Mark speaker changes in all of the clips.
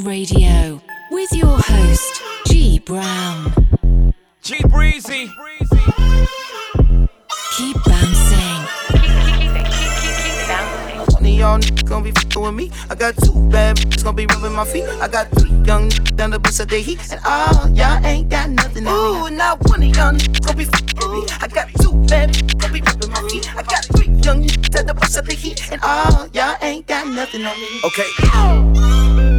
Speaker 1: Radio with your host, G Brown.
Speaker 2: G Breezy.
Speaker 1: Keep bouncing.
Speaker 3: Keep, keep. Y'all gonna be fucking with me. I got two bad bitches gonna be rubbing my feet. I got three young niggas down the bus at the heat, and all y'all ain't got nothing. on me. Ooh, not one of y'all gonna be fucking with me. I got two bad bitches gonna be rubbing my feet. I got three young niggas down the bus at the heat, and all y'all ain't got nothing on me.
Speaker 2: Okay.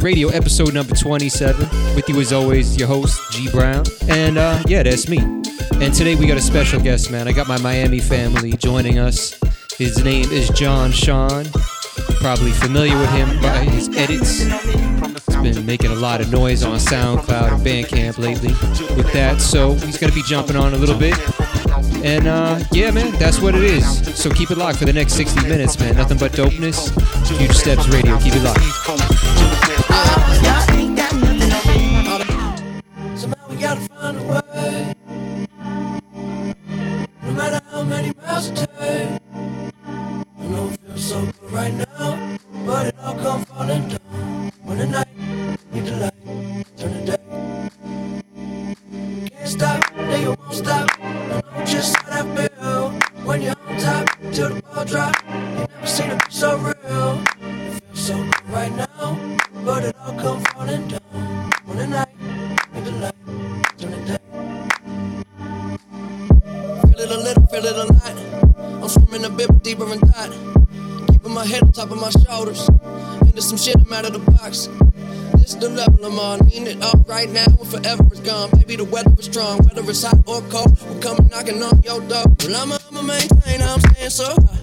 Speaker 4: Radio, episode number 27. With you, as always, your host, G Brown. And uh, yeah, that's me. And today we got a special guest, man. I got my Miami family joining us. His name is Jean Sean. Probably familiar with him by his edits. He's been making a lot of noise on SoundCloud and Bandcamp lately with that, so he's going to be jumping on a little bit. And uh, yeah, man, that's what it is. So keep it locked for the next 60 minutes, man. Nothing but dopeness. Future Steps Radio. Keep it locked.
Speaker 5: I out of the box. This the level I'm on. Need it up right now and forever is gone. Baby, the weather is strong. Whether it's hot or cold, we're coming knocking on your door. Well, I'm a, I'm a.
Speaker 6: I'm staying so high.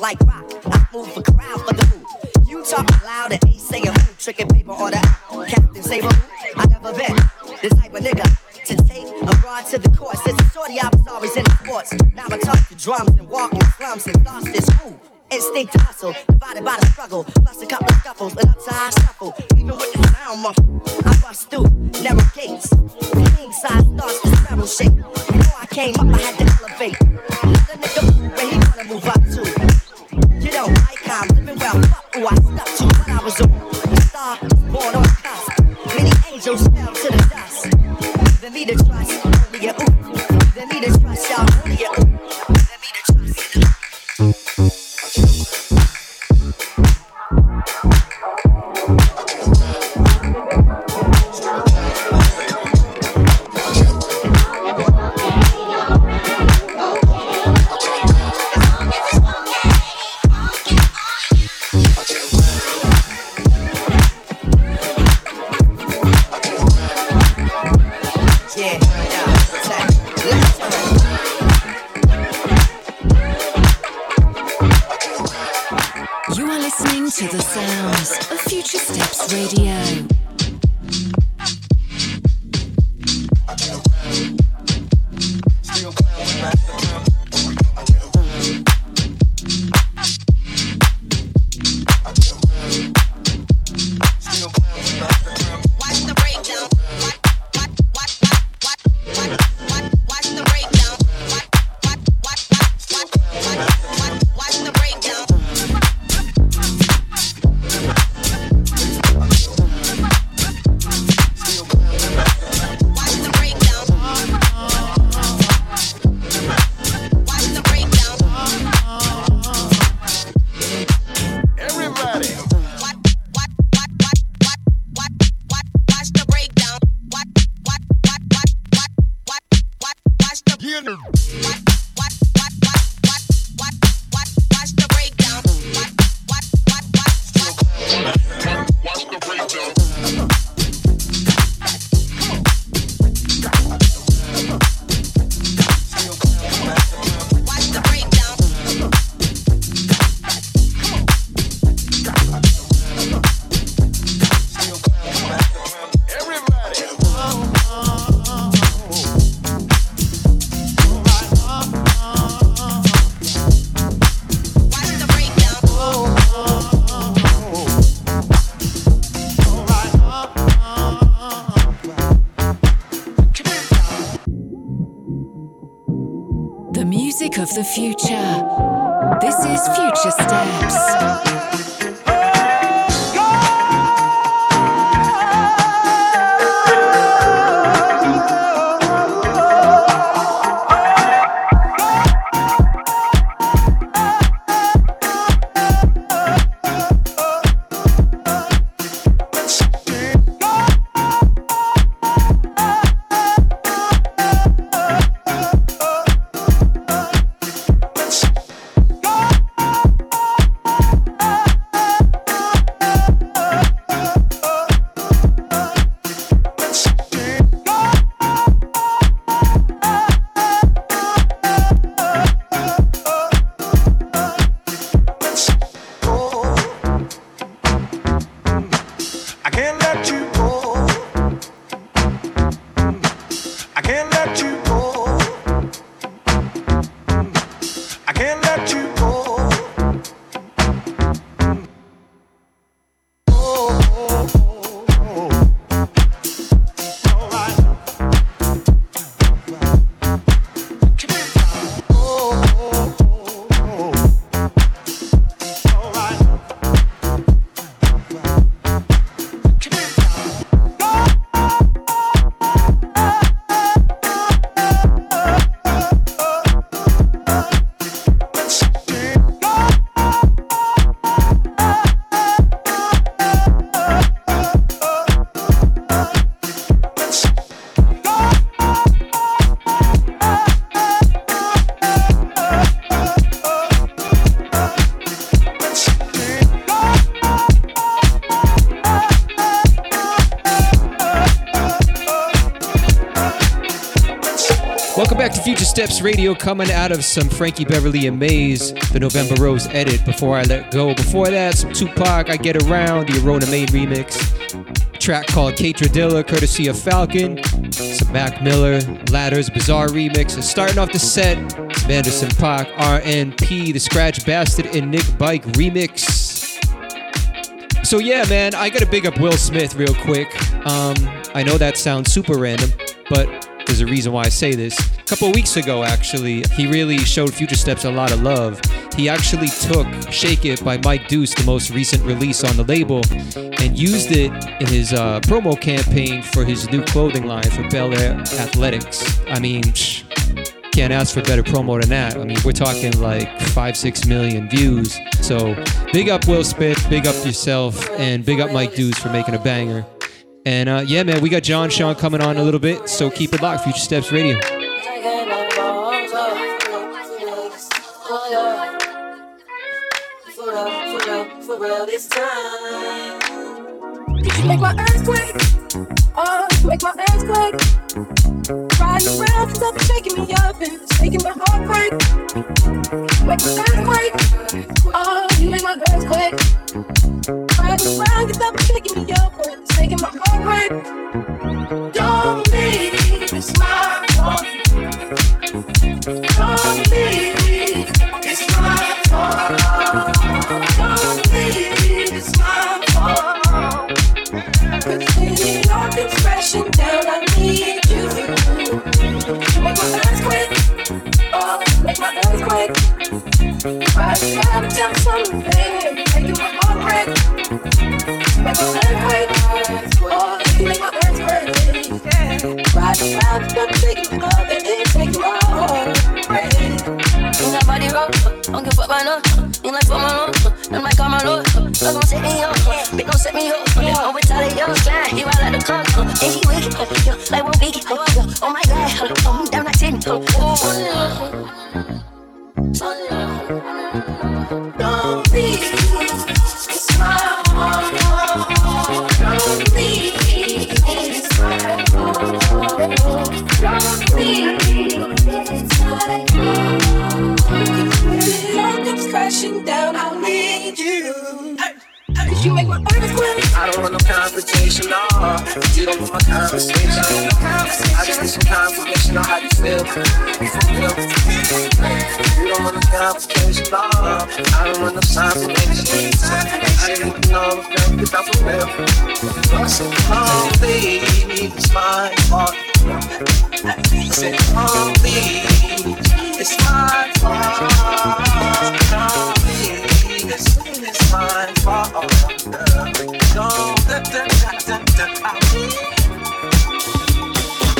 Speaker 6: like
Speaker 7: rock. I move for crowd for the move. You talk loud and ain't saying who. Tricking paper or the. Captain Saber, I never been this type of nigga to take a abroad to the course. Since a shorty I was always in the sports. Now I talk to drums and walking slums and thoughts this cool. Instinct to hustle, divided by the struggle. Plus a couple of scuffles, an upside shuffle. Even with the sound I bust through narrow gates. King size starts to shake. shape. Before I came up, I had to
Speaker 8: can't let you go.
Speaker 4: Radio, coming out of some Frankie Beverly and Maze, the November Rose edit. Before I let go, before that, some Tupac, I Get Around, the Arona Main remix. Track called Dilla, courtesy of Falcon. Some Mac Miller, Ladders, Bizarre remix. And starting off the set, some Anderson Paak, RNP, the Scratch Bastid, and Nick Bike remix. So yeah, man, I gotta big up Will Smith real quick. Um, I know that sounds super random, but there's a reason why I say this. Couple weeks ago, actually, he really showed Future Steps a lot of love. He actually took Shake It by Mike Deuce, the most recent release on the label, and used it in his uh, promo campaign for his new clothing line for Bel Air Athletics. I mean, psh, can't ask for better promo than that. I mean, we're talking like five, six million views. So big up Will Smith, big up yourself, and big up Mike Deuce for making a banger. And uh, yeah, man, we got Jean Sean coming on a little bit, so keep it locked. Future Steps Radio.
Speaker 9: Did you make my earthquake? Oh, make my earthquake. Riding around, cause up and shaking me up and it's making my heart break. Make my earthquake. Oh, you make my earthquake. Riding around, cause up and shaking me up and it's making my heart break. Don't leave, it's my fault. Don't leave,
Speaker 10: body rock, don't give up by now. In like for my love, Not gon' set me up, bitch don't set me up. Yeah. I'm retaliate, slide, You're out like the clock. And she weak, yo, like one week. Oh my god, I'm down like ten.
Speaker 9: Don't
Speaker 11: confrontation, no. You don't want conversation. I just need some confirmation on how you feel. You don't want confrontation, no. I don't want no confirmation. I just want to know if it's not for real. So only it's my fault. I said only it's my fault. Da.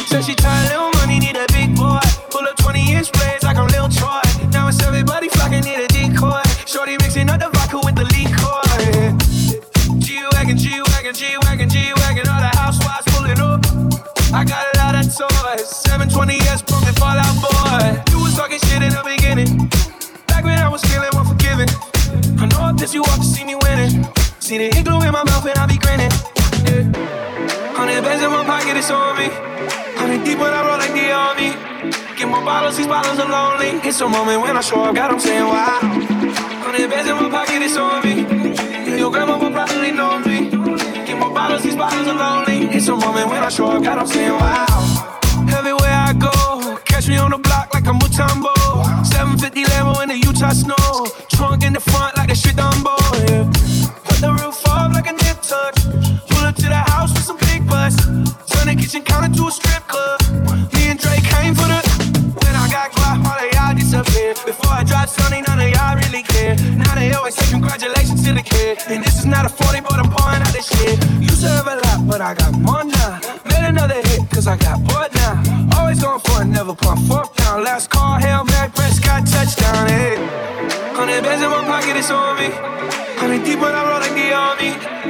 Speaker 12: Said she tired, little money, need a big boy. Pull up 20 inch blades like I'm Lil Troy. Now it's everybody flocking, need a decoy. Shorty mixing up the vodka with the liquor. G wagon, G wagon, G wagon, G wagon. All the housewives pulling up. I got a lot of toys. 720s pumping Fallout Boy. You was talking shit in the beginning. Back when I was feeling unforgiving. I know this you want to see me winning. See the glue in my mouth and I be grinning. Hundred bands in my pocket, it's on me. Hundred deep when I roll like the army. Get more bottles, these bottles are lonely. It's a moment when I show up, God, I'm saying wow. Hundred bands in my pocket, it's on me. Yeah, your grandma will probably know me. Get more bottles, these bottles are lonely. It's a moment when I show up, God, I'm saying wow. Everywhere I go, catch me on the block like a Mutombo. 750 Lambo in the Utah snow. Trunk in the front like a shit Dumbo. Yeah. Put the roof up like a nip tuck. Kitchen counter to a strip club. Me and Drake came for the. When I got quiet, all of y'all disappeared. Before I dropped Sonny, none of y'all really care. Now they always say congratulations to the kid. And this is not a 40, but I'm pouring out this shit. To have a lot, but I got more now. Made another hit, cause I got bored now. Always going for it, never pump fourth down. Last call, Hail Mary, Prescott, touchdown, hey. Hundred bands in my pocket, it's on me. Hundred deep when I roll like the army.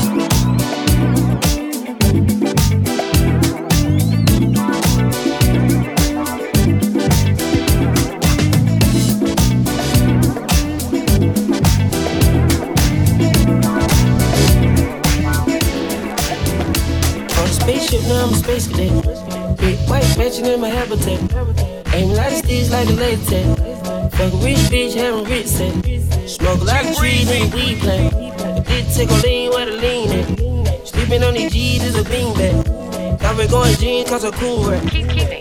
Speaker 12: wow.
Speaker 13: space cadet. Big white mansion in my habitat. Aim like a stitch like a latex. Fuck a rich bitch, having rich sex. Smoke like a lot of trees in the weed plant. A dick tickle lean where the lean at. Sleeping on these G's is a beanbag. I've been going jeans cause I'm cool rap.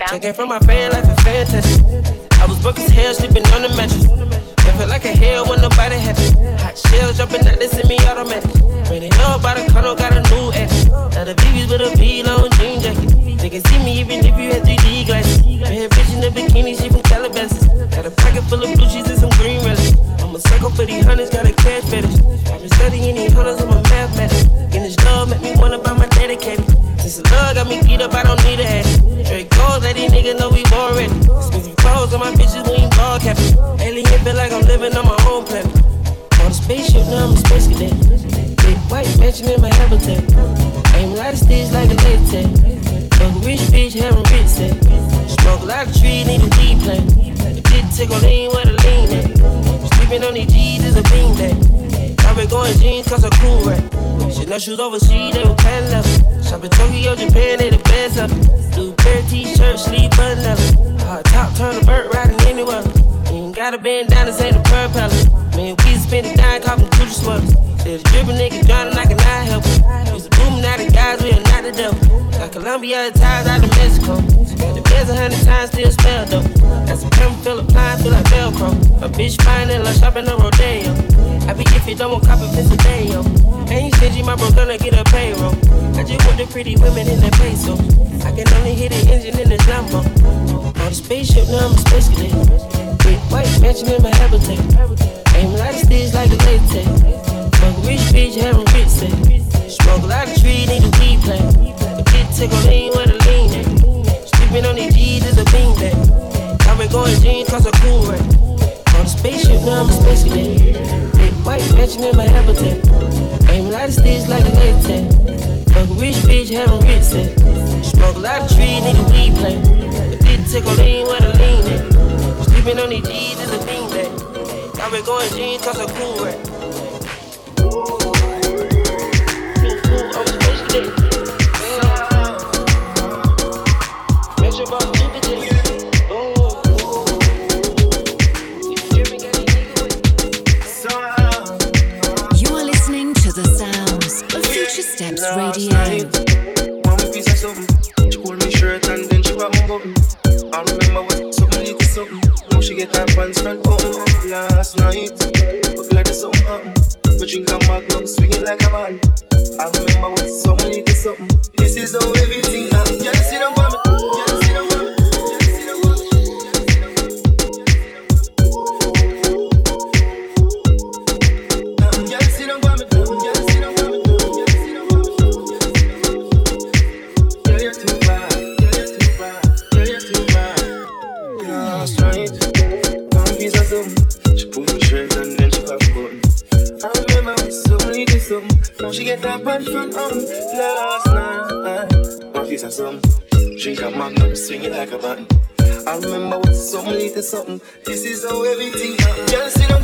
Speaker 13: Checking from my fan life is fantastic. I was broke as hell, sleeping on the mattress. It felt like a hell when nobody happy. Hot shells jumping out, they send me automatic. When they know about a condo, got a new ass. Now the BB's with a jacket. They can see me even if you had 3D glasses. Bad bitch in the bikini, she from Calabasas. Got a pocket full of blue cheese and some green relish. I'm a psycho for these hunters, got a cash fetish. I've been studying these hunters, I'm a mathematics. And this love make me wanna buy my dedicated. The love got me geeked up, I don't need a hat. Straight goals, let these niggas know we already. Expensive clothes on my bitches, we ain't ball capping. Alien feel like I'm living on my own planet. On a spaceship, now I'm a space cadet. Big white mansion in my habitat. Aim a lot of like a latex. A bitch, having rich sex. Smoke a lot of trees, need a deep plant. A dick tickle lean where the lean at. Sleeping on these G's is a beanbag. I've been going jeans cause I'm cool right. Chanel shoes overseas, they were pan level. Shopping Tokyo, Japan, they the best up. Blue pair t-shirt, sleeve button level. Hard top, turn a bird riding anywhere. Ain't gotta bend down to say the propeller. Man, we spend the dime, cop them sweaters. Said the drippin' nigga drowning, I cannot help it. Used to booming out the guys, Got Colombia ties out of Mexico. The beds a hundred times, still spell though. Got some pimp fill applying, feel like Velcro. A bitch fine and like shopping a rodeo. I be if you don't want copy piss a day, yo. Ain't stingy, my bro gonna get a payroll. I just want the pretty women in the peso. I can only hit the engine in this Lambo. On the spaceship, now I'm a space cadet. Big white mansion in my habitat. Aim a lot sticks like a latex. Fuck a rich bitch, having sex. Smoke a lot of trees, need a weed plant. A bit lean where the lean at. Sleeping on these G's is a beanbag. I've been going jeans cause I'm cool right. On the spaceship, now I'm a space cadet. Big white mansion in my habitat. Aim a lot of sticks like a latex. Fuck a rich bitch, having rich sex. Smoke a lot of trees, need a weed plant. A bit tickle lean where the lean at. Sleeping on these G's is a beanbag. I've been going jeans cause I'm cool right.
Speaker 14: This is how everything like a button. I remember when somebody did something. This is how everything happened. Y'all see them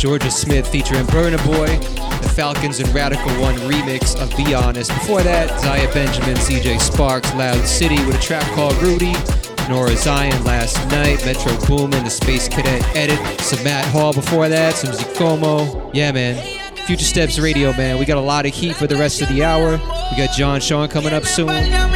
Speaker 4: Jorja Smith featuring Burna Boy, the Falcons and Radical One remix of Be Honest. Before that, Zaya Benjamin, CJ Sparks, Loud City with a trap called Rudy, Nora Zion last night, Metro Boomin, the Space Cadet edit, some Matt Hall before that, some Zicomo. Yeah, man. Future Steps Radio, man. We got a lot of heat for the rest of the hour. We got Jean Sean coming up soon.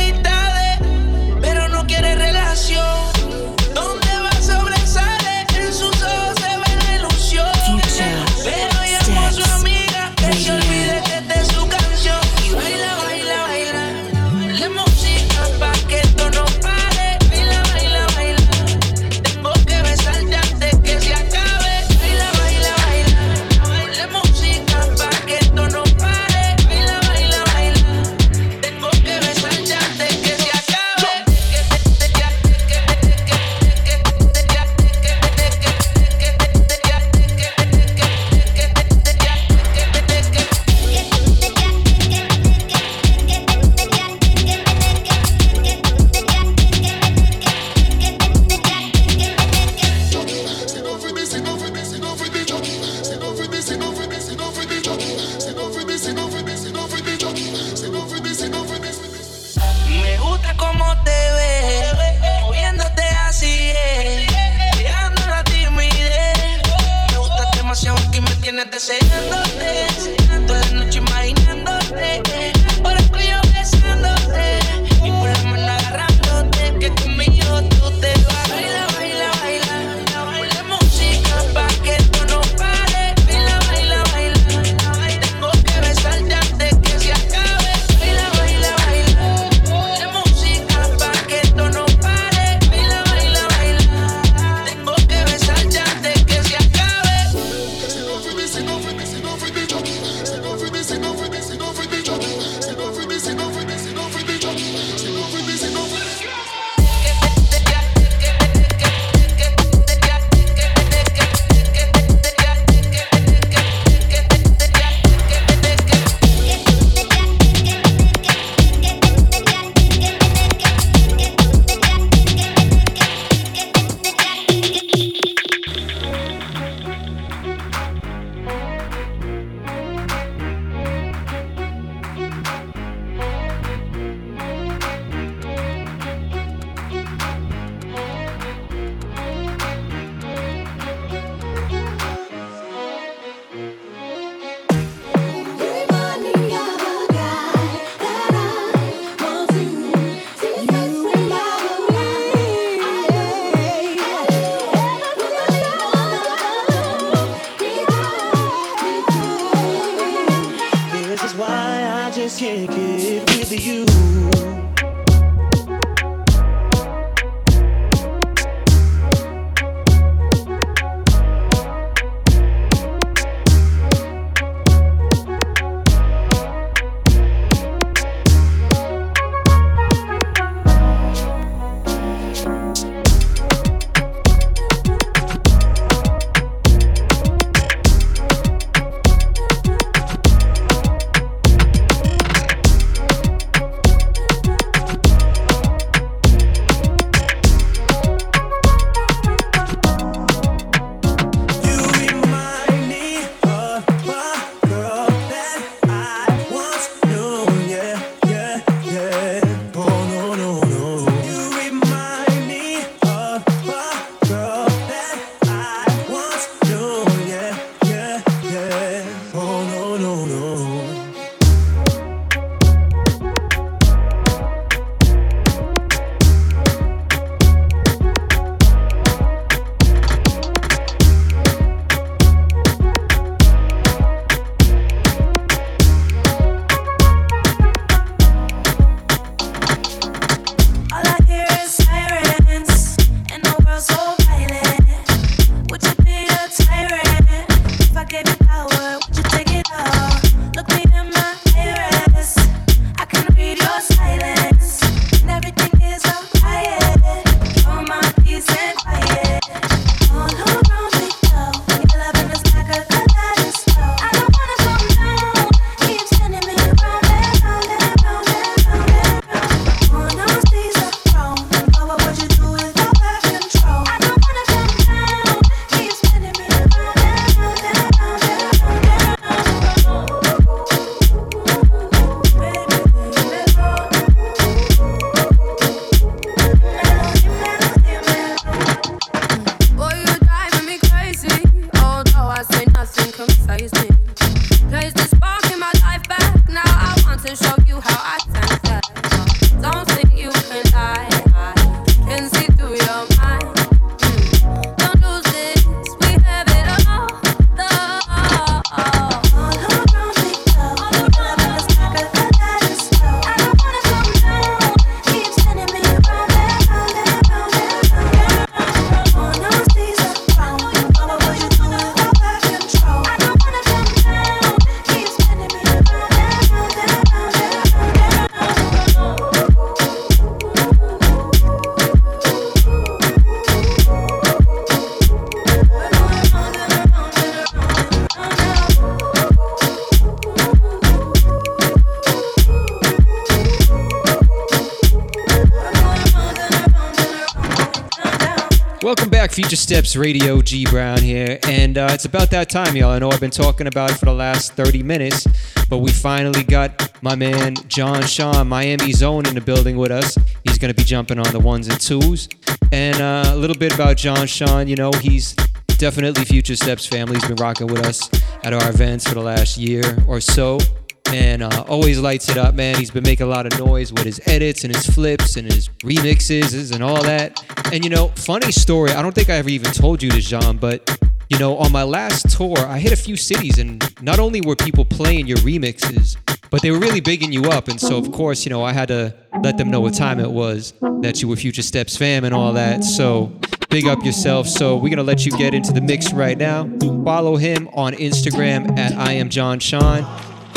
Speaker 4: Steps Radio. G Brown here, and uh, it's about that time, y'all. I know I've been talking about it for the last 30 minutes, but we finally got my man Jean Sean, Miami Zone, in the building with us. He's gonna be jumping on the ones and twos, and uh, a little bit about Jean Sean. You know, he's definitely Future Steps family. He's been rocking with us at our events for the last year or so and uh, always lights it up, man. He's been making a lot of noise with his edits and his flips and his remixes and all that. And you know, funny story. I don't think I ever even told you this, Jean, but you know, on my last tour, I hit a few cities, and not only were people playing your remixes, but they were really bigging you up. And so, of course, you know, I had to let them know what time it was, that you were Future Steps fam and all that. So, big up yourself. So, we're gonna let you get into the mix right now. Follow him on Instagram at I am Jean Sean.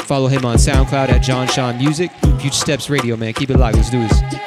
Speaker 4: Follow him on SoundCloud at Jean Sean Music. Future Steps Radio, man. Keep it locked. Let's do this.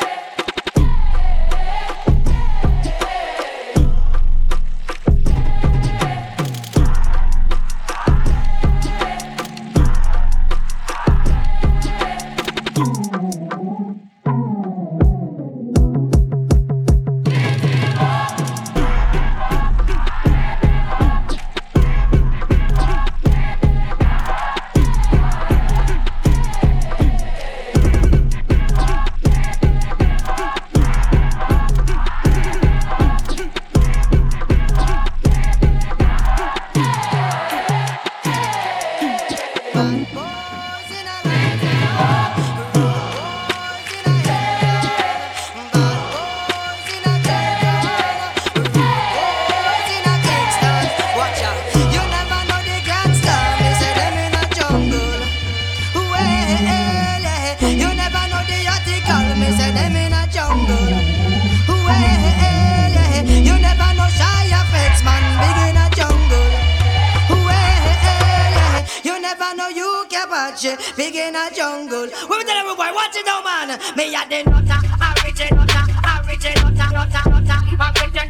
Speaker 15: watch. Big in a jungle. Women tell everybody, watch it now, man. Me a the nutter, a rich nutter, a rich nutter, nutter, nutter, a rich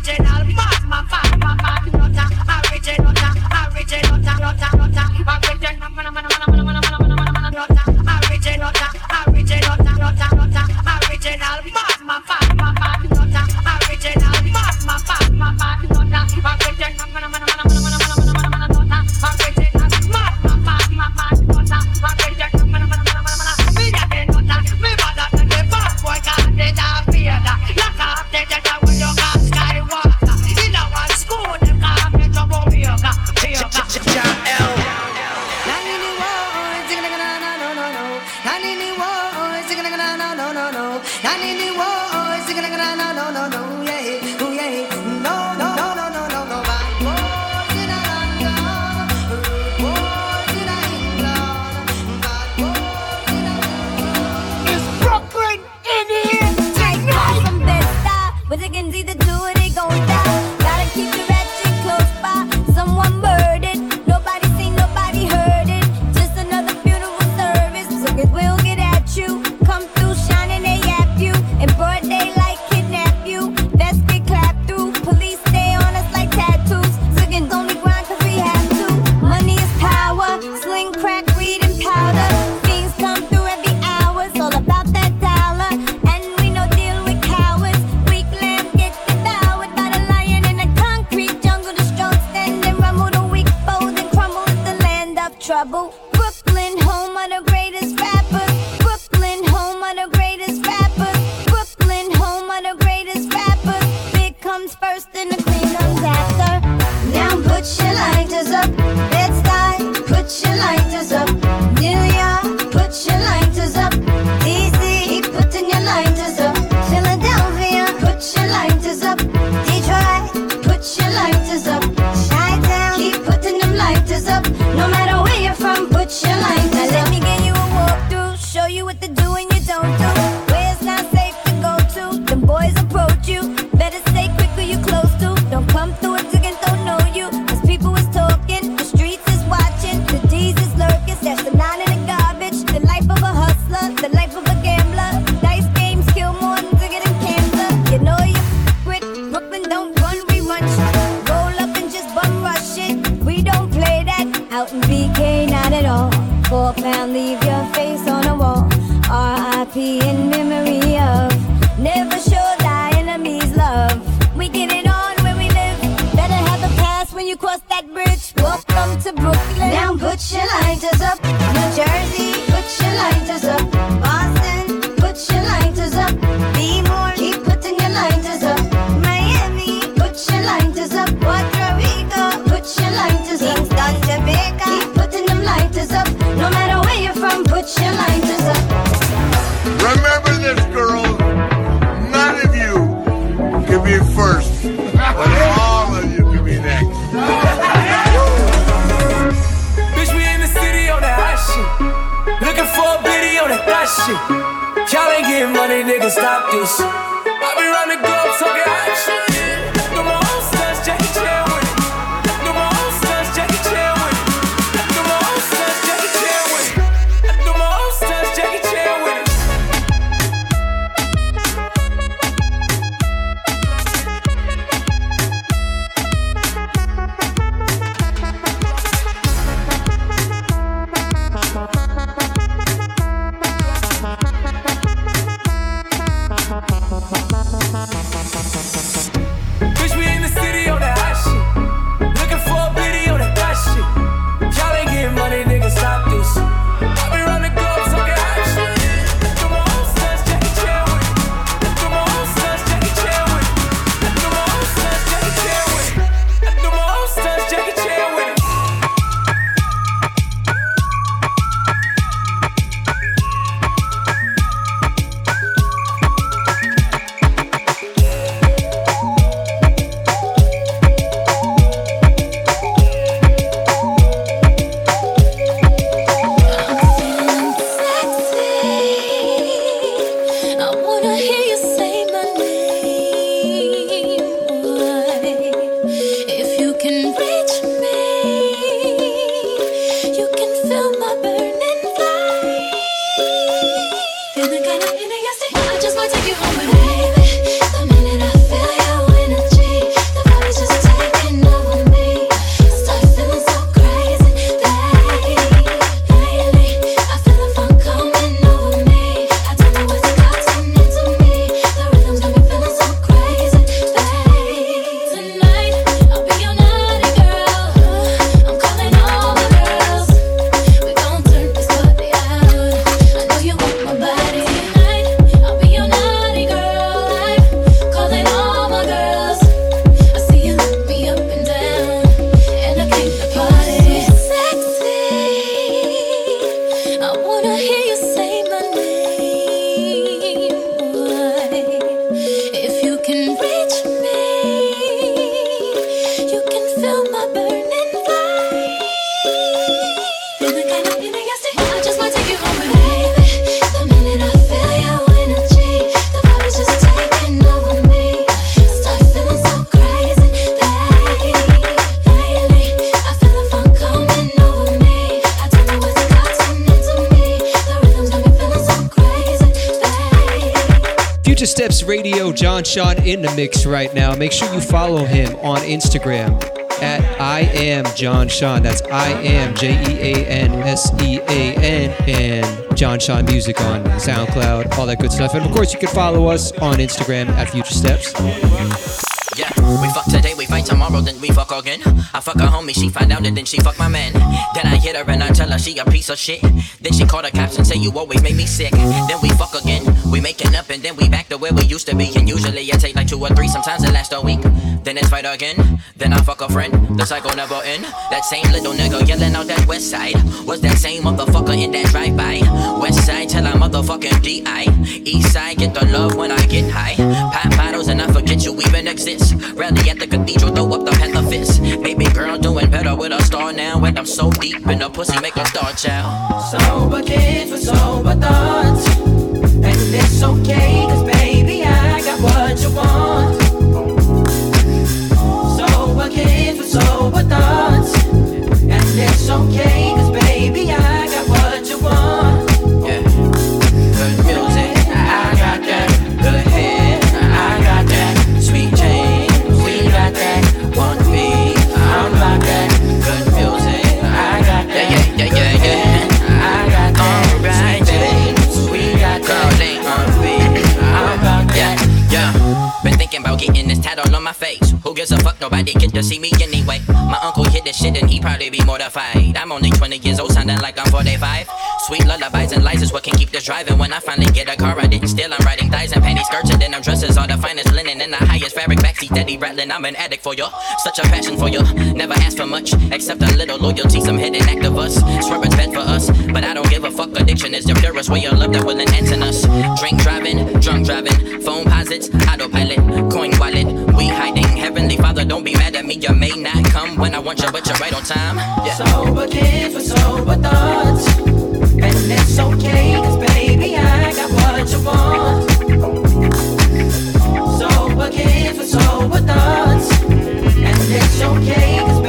Speaker 15: Original, mad, mad, mad, mad, I'm original, original, original, original, original, original,
Speaker 4: Radio, Jean Sean in the mix right now. Make sure you follow him on Instagram at I am Jean Sean. That's I am J E A N S E A N and Jean Sean Music on SoundCloud, all that good stuff. And of course, you can follow us on Instagram at Future Steps.
Speaker 16: We fuck today, we fight tomorrow, then we fuck again. I fuck her homie, she find out and then she fuck my man. Then I hit her and I tell her she a piece of shit. Then she call the cops and say you always make me sick. Then we fuck again, we making up and then we back to where we used to be. And usually it take like two or three, sometimes it lasts a week. Then it's fight again, then I fuck a friend. The cycle never end. That same little nigga yelling out that west side was that same motherfucker in that drive by. West side tell I motherfucking DI. East side get the love when I get high. Pop bottles forget you even exist. Rally at the cathedral, throw up the panther fist. Baby girl doing better with a star now. And I'm so deep in the pussy, make a star child.
Speaker 12: Sober kids with sober thoughts. And it's okay, cause baby, I got what you want. Sober kids with sober thoughts.
Speaker 16: To see me anyway. My uncle hit this shit and he probably be mortified. I'm only 20 years old, sounding like I'm 45. Sweet lullabies and lies is what can keep this driving. When I finally get a car, I didn't steal. I'm riding thighs and panty skirts and then I'm dresses all the finest linen and the highest fabric backseat daddy rattling. I'm an addict for you, such a passion for you. Never ask for much except a little loyalty. Some hidden act of us. Swear it's bad for us, but I don't give a fuck. Addiction is the purest way of love that will enhance in us. Drink driving, drunk driving, phone posits, autopilot, coin wallet. We hiding. Heavenly Father, don't be mad at me. You may not come when I want you, but you're right on time. Yeah.
Speaker 12: Sober kids with sober thoughts. And it's okay, cause baby, I got what you want. Sober kids with sober thoughts. And it's okay,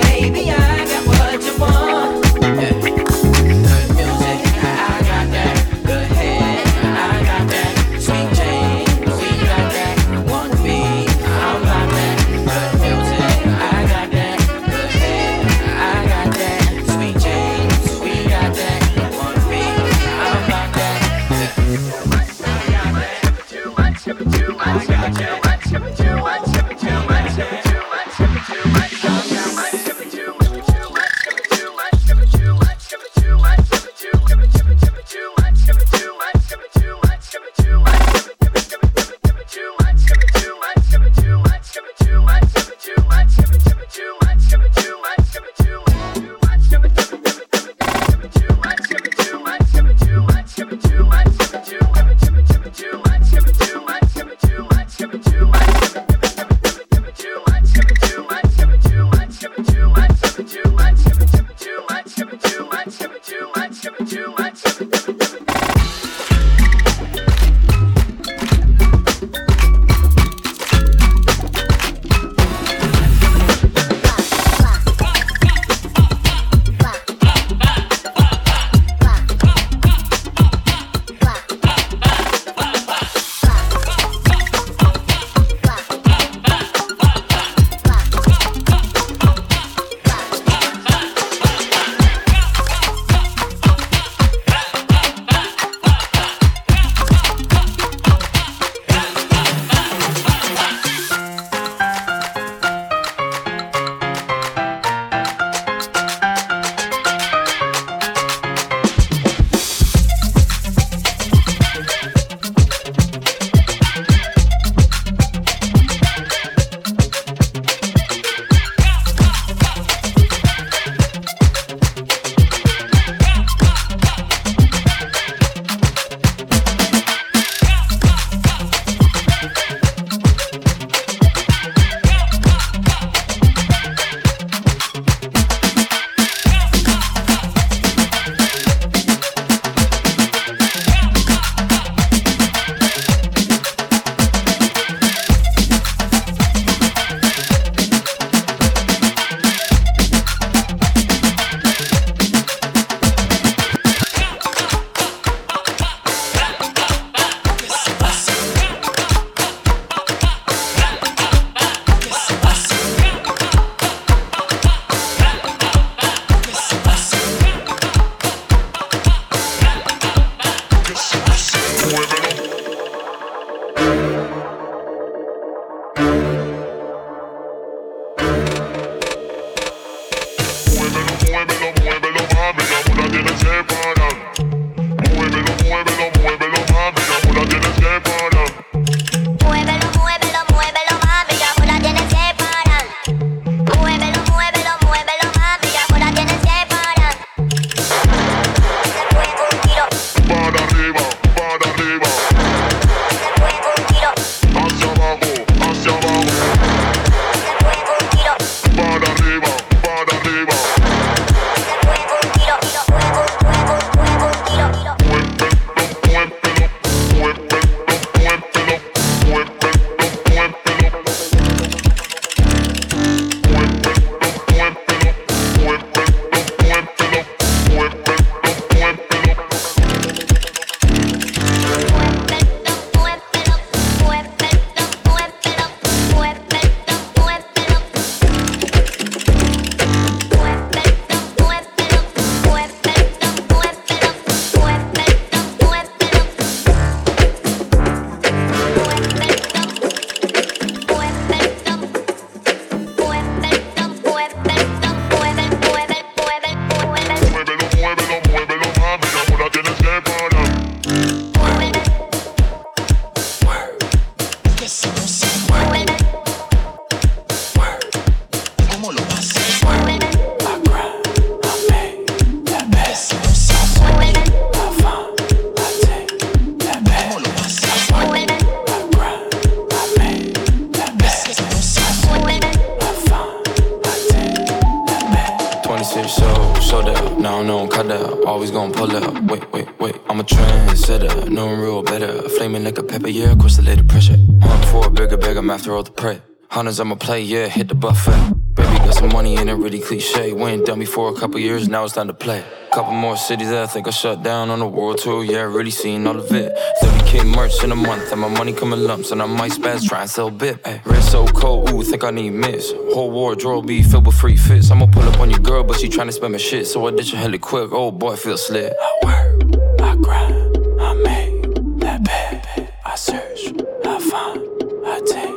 Speaker 17: I'ma play, yeah, hit the buffet. Baby got some money and it really cliche. We ain't done me for a couple years, now it's time to play. Couple more cities that I think I shut down on the world tour, yeah, really seen all of it. 30k merch in a month, and my money come in lumps, and I might spaz try and sell bit. Ay, wrist so cold, ooh, think I need miss. Whole wardrobe be filled with free fits. I'ma pull up on your girl, but she tryna spend my shit, so I ditch her hella quick. Oh boy, feel slick. I work, I grind, I make that bag. I search, I find, I take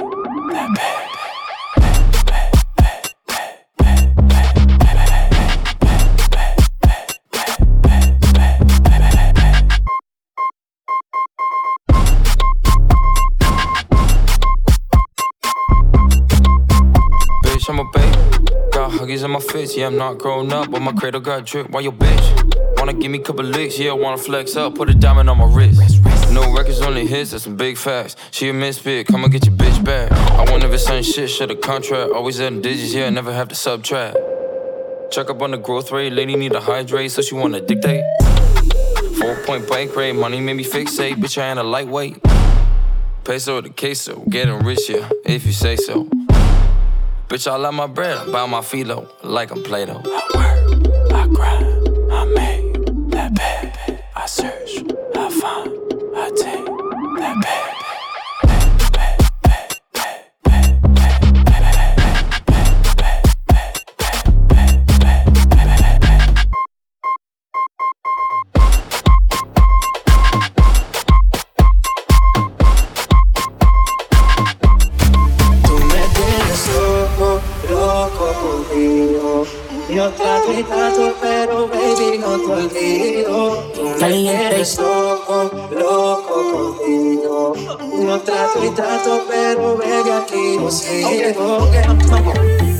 Speaker 17: that bag. In my face, yeah, I'm not grown up, but my cradle got drip. Why your bitch? Wanna give me a couple licks, yeah, wanna flex up, put a diamond on my wrist. No records, only hits, that's some big facts. She a misfit, come and get your bitch back. I won't never sign shit, shut a contract. Always adding digits, yeah, never have to subtract. Check up on the growth rate, lady need to hydrate, so she wanna dictate. Four point bank rate, money made me fixate, bitch, I ain't a lightweight. Peso to queso, getting rich, yeah, if you say so. Bitch, I love my bread, I buy my philo, like I'm Play-Doh. I work, I grind, I make that bag. I search, I find, I take that bag.
Speaker 18: Trato, pero baby no te olvido. Tienes loco, loco contigo. Yo trato y trato, pero baby aquí no sigo.
Speaker 19: Caliente.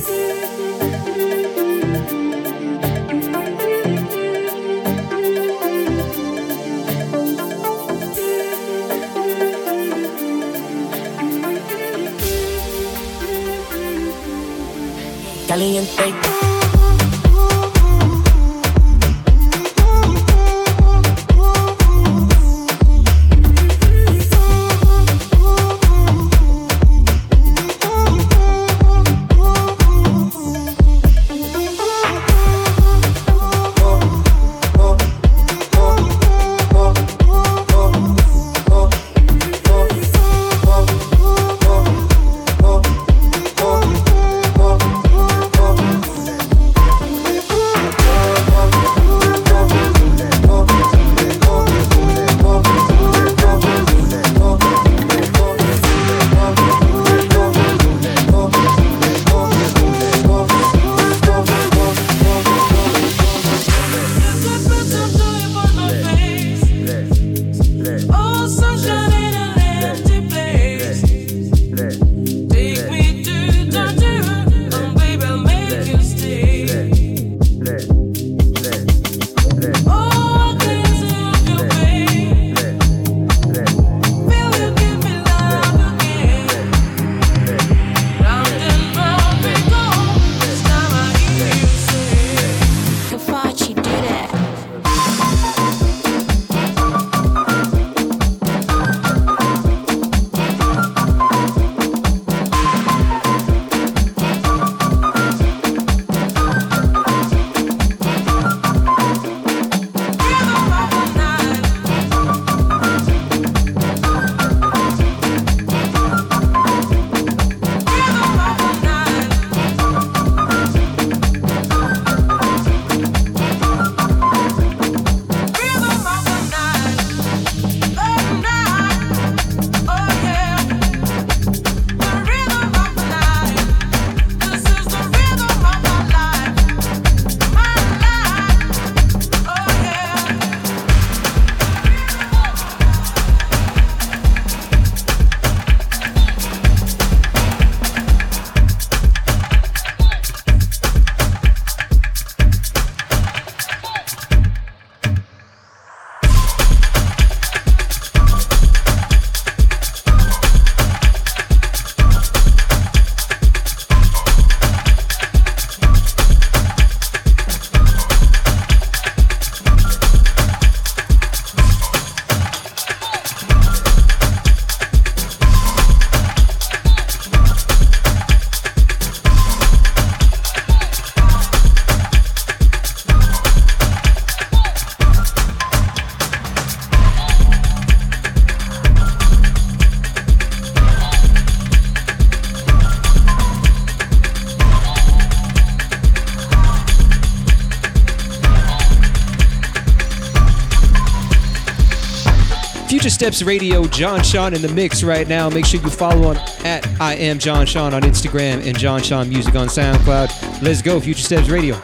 Speaker 4: Steps Radio, Jean Sean in the mix right now. Make sure you follow on at I am Jean Sean on Instagram and Jean Sean Music on SoundCloud. Let's go, Future Steps Radio.
Speaker 20: I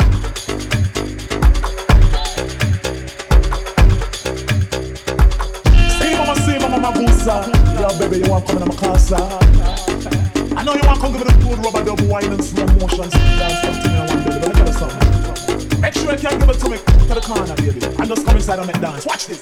Speaker 20: know you want come give me the rubber double wine and slow motion. Something I want. But something. Make sure you can give it to me to the corner, baby. Just inside and make dance. Watch this.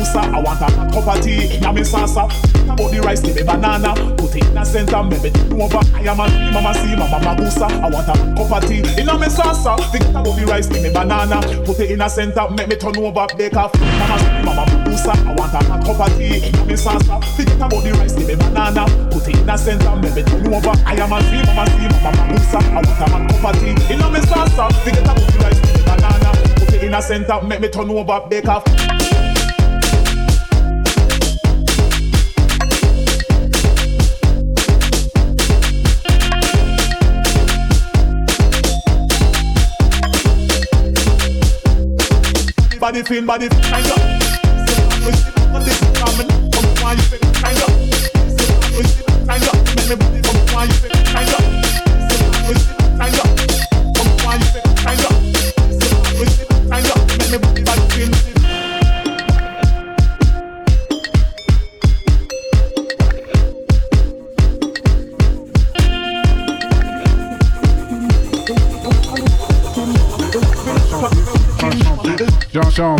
Speaker 20: Boosa. I want a cup of tea in my salsa. Put the rice, give me banana. Put it in the center, maybe over. I am a mama, see mama, mama. I want a cup of tea in my salsa. Think about the rice, give me banana. Put it in the center, make me turn over, bake off. Mama, see mama, boosa. I want a cup of tea in my salsa. Think about the rice, give me banana. Put it in the center, make me turn over. I am a see mama, see mama, mama. I want a cup of tea in my salsa. Think about the rice, give me banana. Put it in the center, make me turn over, bake off. Body feel, body kind of. Kind of. Kind of. Kind of.
Speaker 21: John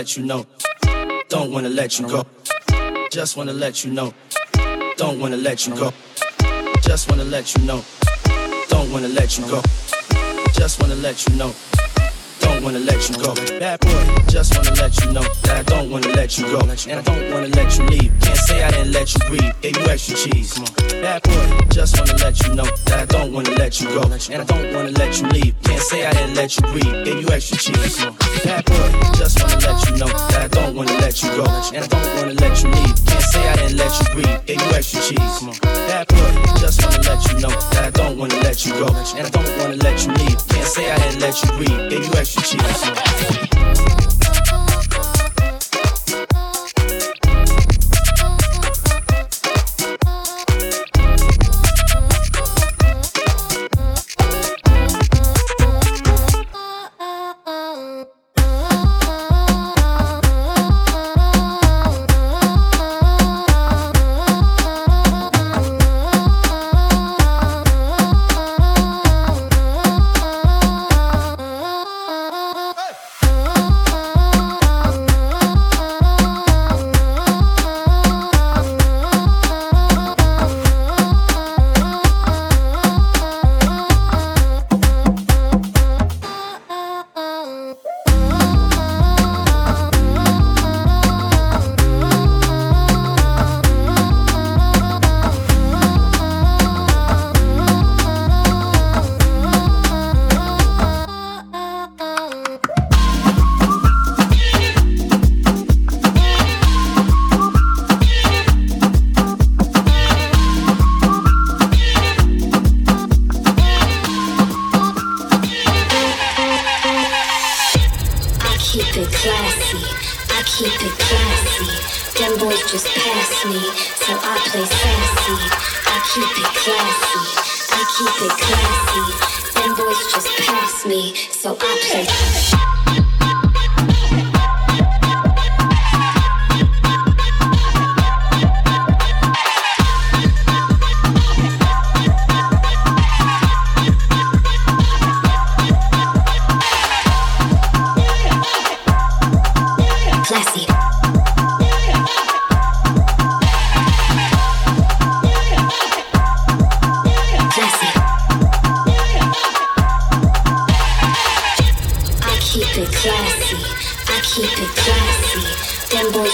Speaker 11: let you know. Don't wanna let you go. Just wanna let you know. Don't wanna let you go. Just wanna let you know. Don't wanna let you go. Just wanna let you know. Don't wanna let you go. Bad boy, just wanna let you know that I don't wanna let you go. And I don't wanna let you leave. Can't say I didn't let you breathe. Gave you extra cheese. Bad boy, just wanna let you know that I don't wanna let you go. And I don't wanna let you leave. Can't say I didn't let you breathe. Gave you extra cheese. Bad boy, just wanna let you know that I don't wanna let you go. And I don't wanna let you leave. Can't say I didn't let you breathe. Gave you extra cheese. Bad boy, just wanna let you know that I don't wanna let you go. And I don't wanna let you leave. Can't say I didn't let you breathe. Gave you extra cheese.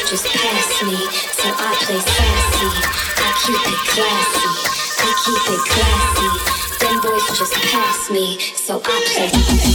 Speaker 22: just pass me, so I play sassy. I keep it classy, I keep it classy. Them boys just pass me, so I play.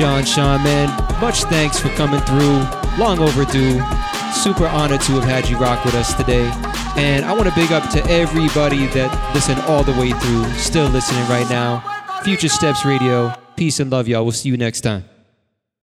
Speaker 4: Jean Sean, man, much thanks for coming through. Long overdue. Super honored to have had you rock with us today. And I want to big up to everybody that listened all the way through, still listening right now. Future Steps Radio. Peace and love, y'all. We'll see you next time.